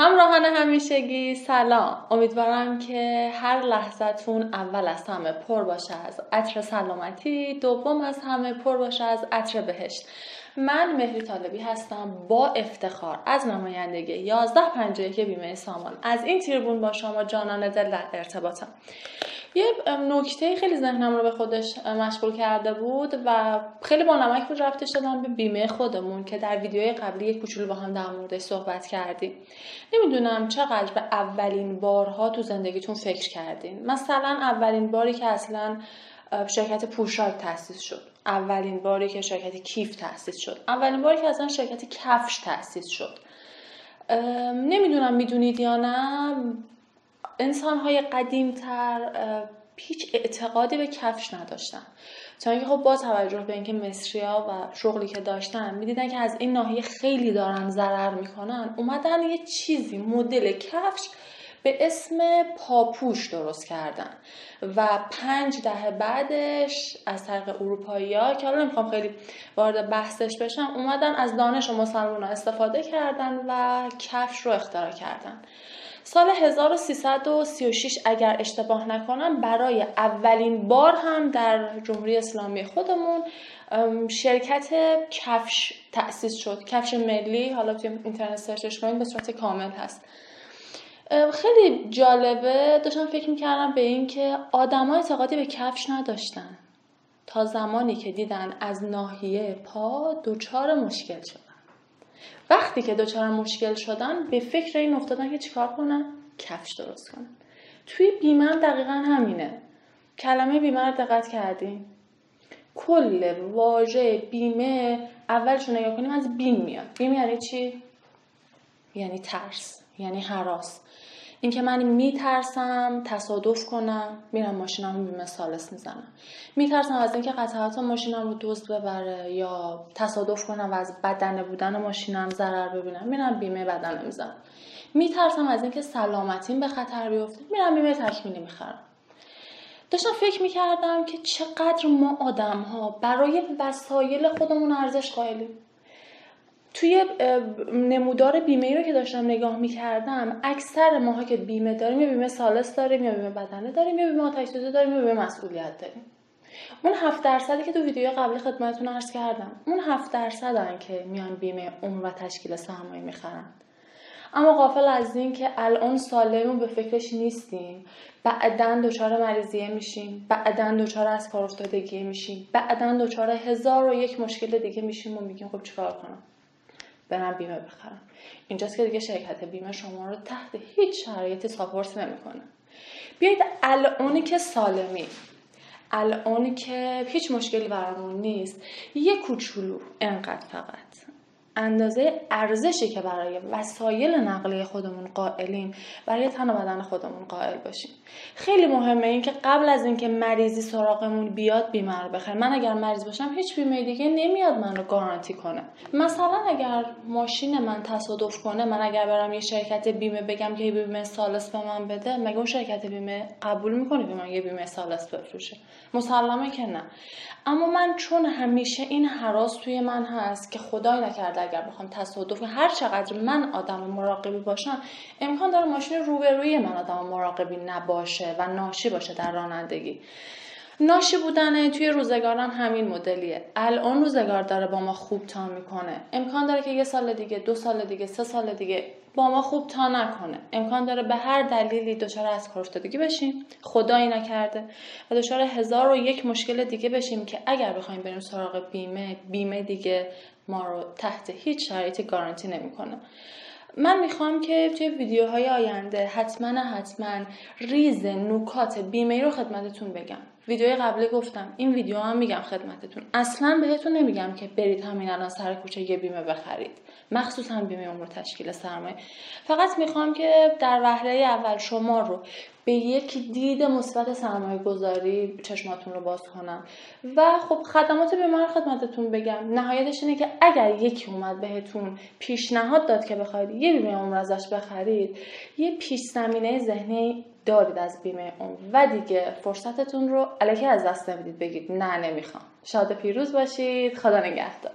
همراهان همیشگی سلام. امیدوارم که هر لحظتون اول از همه پر باشه از عطر سلامتی دوم از همه پر باشه از عطر بهشت. من مهری طالبی هستم با افتخار از نمایندگی 1151 بیمه سامان. از این تیربون با شما جانان دل در ارتباطم. یه نکته خیلی ذهنم رو به خودش مشغول کرده بود و خیلی با نمک بود رفتش دادم به بیمه خودمون که در ویدیوی قبلی یک کوچولو با هم در موردش صحبت کردیم. نمی‌دونم چقدر به اولین بارها تو زندگیتون فکر کردین. مثلا اولین باری که اصلا شرکت پوشاک تاسیس شد. اولین باری که شرکت کیف تاسیس شد. اولین باری که اصلا شرکت کفش تاسیس شد. نمی‌دونم می‌دونید یا نه. انسان های قدیمتر هیچ اعتقادی به کفش نداشتن. تا اینکه خب با توجه به اینکه مصریا و شغلی که داشتن می‌دیدن که از این ناحیه خیلی دارن ضرر می‌کنن اومدن یه چیزی مدل کفش به اسم پاپوش درست کردن. و پنج دهه بعدش از طریق اروپایی ها که حالا نمی‌خوام خیلی وارد بحثش بشم اومدن از دانش و مسلمان استفاده کردن و کفش رو اختراع کردن. سال 1336 اگر اشتباه نکنم برای اولین بار هم در جمهوری اسلامی خودمون شرکت کفش تأسیس شد. کفش ملی حالا توی اینترنت سرچش کنید به صورت کامل هست. خیلی جالبه داشتم فکر می‌کردم به اینکه آدما اعتقادی به کفش نداشتن. تا زمانی که دیدن از ناحیه پا دچار مشکل شد. وقتی که دچار مشکل شدن به فکر این افتادن که چیکار کنن کفش درست کنن توی بیمه دقیقا همینه. کلمه بیمه رو دقت کردیم کل واژه بیمه اولش نگاه کنیم از بیم میاد. بیم یعنی چی؟ یعنی ترس یعنی حراس. اینکه من میترسم تصادف کنم میرم ماشینم رو بیمه سالس می‌زنم. میترسم از اینکه قطعات ماشینم رو دزد ببره یا تصادف کنم و از بدن بودن ماشینم ضرر ببینم. میرم بیمه بدن می‌زنم. میترسم از اینکه سلامتیم به خطر بیفته. میرم بیمه تکمیلی می‌خرم. داشتم فکر می‌کردم که چقدر ما آدم ها برای وسایل خودمون ارزش قائلیم. توی نمودار بیمه رو که داشتم نگاه می‌کردم اکثر ماها که بیمه داریم یا بیمه سالس داریم یا بیمه بدنه داریم یا بیمه آتش داریم یا بیمه مسئولیت داریم. اون هفت درصدی که تو ویدیو قبلی خدمتتون عرض کردم اون هفت درصدن که میان بیمه عمر و تشکیل سرمایه می‌خرن. اما قافل از این که الان سالمون به فکرش نیستیم بعدا دچار مریضیه میشیم بعدا دچار از کار افتادگی میشیم بعدا دچار هزار و یک مشکل دیگه میشیم و میگیم خب چیکار کنم؟ برم بیمه بخرم. اینجاست که دیگه شرکت بیمه شما رو تحت هیچ شرایطی ساپورت نمی‌کنه. بیایید الان که سالمی. الان که هیچ مشکلی برامون نیست. یه کوچولو انقدر فقط. اندازه ارزشی که برای وسایل نقلیه خودمون قائلیم برای تن و بدن خودمون قائل باشیم. خیلی مهمه این که قبل از اینکه مریضی سراغمون بیاد بیمه رو بخریم من اگر مریض باشم هیچ بیمه دیگه نمیاد من رو گارانتی کنه. مثلا اگر ماشین من تصادف کنه من اگر برم یه شرکت بیمه بگم که بیمه سالس به من بده مگه اون شرکت بیمه قبول می‌کنه به من یه بیمه سالس بفروشه؟ مسلمه که نه. اما من چون همیشه این حراس توی من هست که خدای نکرده اگر بخوام تصادف هر چقدر من آدم مراقبی باشم امکان داره ماشین روبروی من آدم مراقبی نباشه و ناشی باشه در رانندگی. ناشی بودن توی روزگارم همین مدلیه. الان روزگار داره با ما خوب تا می‌کنه. امکان داره که یه سال دیگه دو سال دیگه سه سال دیگه با ما خوب تا نکنه. امکان داره به هر دلیلی دچار از کار افتادگی بشیم. خدایی نکرده. و دچار هزار و یک مشکل دیگه بشیم که اگر بخوایم بریم سراغ بیمه بیمه دیگه ما رو تحت هیچ شرایطی گارانتی نمی‌کنه. من می‌خوام که توی ویدیوهای آینده حتما حتما ریز نکات بیمه رو خدمتتون بگم. ویدیوی قبلی گفتم. این ویدیو هم میگم خدمتتون. اصلا بهتون نمیگم که برید همین الان سر کوچه یه بیمه بخرید. مخصوصا بیمه عمر تشکیل سرمایه. فقط می‌خوام که در وهله اول شما رو به یک دید مثبت سرمایه گذاری چشماتون رو باز کنم. و خب خدمات بیمه رو خدمتتون بگم. نهایتش اینه که اگر یکی اومد بهتون پیشنهاد داد که بخواید یه بیمه عمر ازش بخرید یه پیش زمینه ذهنی دارید از بیمه عمر و دیگه فرصتتون رو علیه از دست نمی‌دید بگید نه نمی‌خوام. شاد پیروز باشید. خدا نگهدار.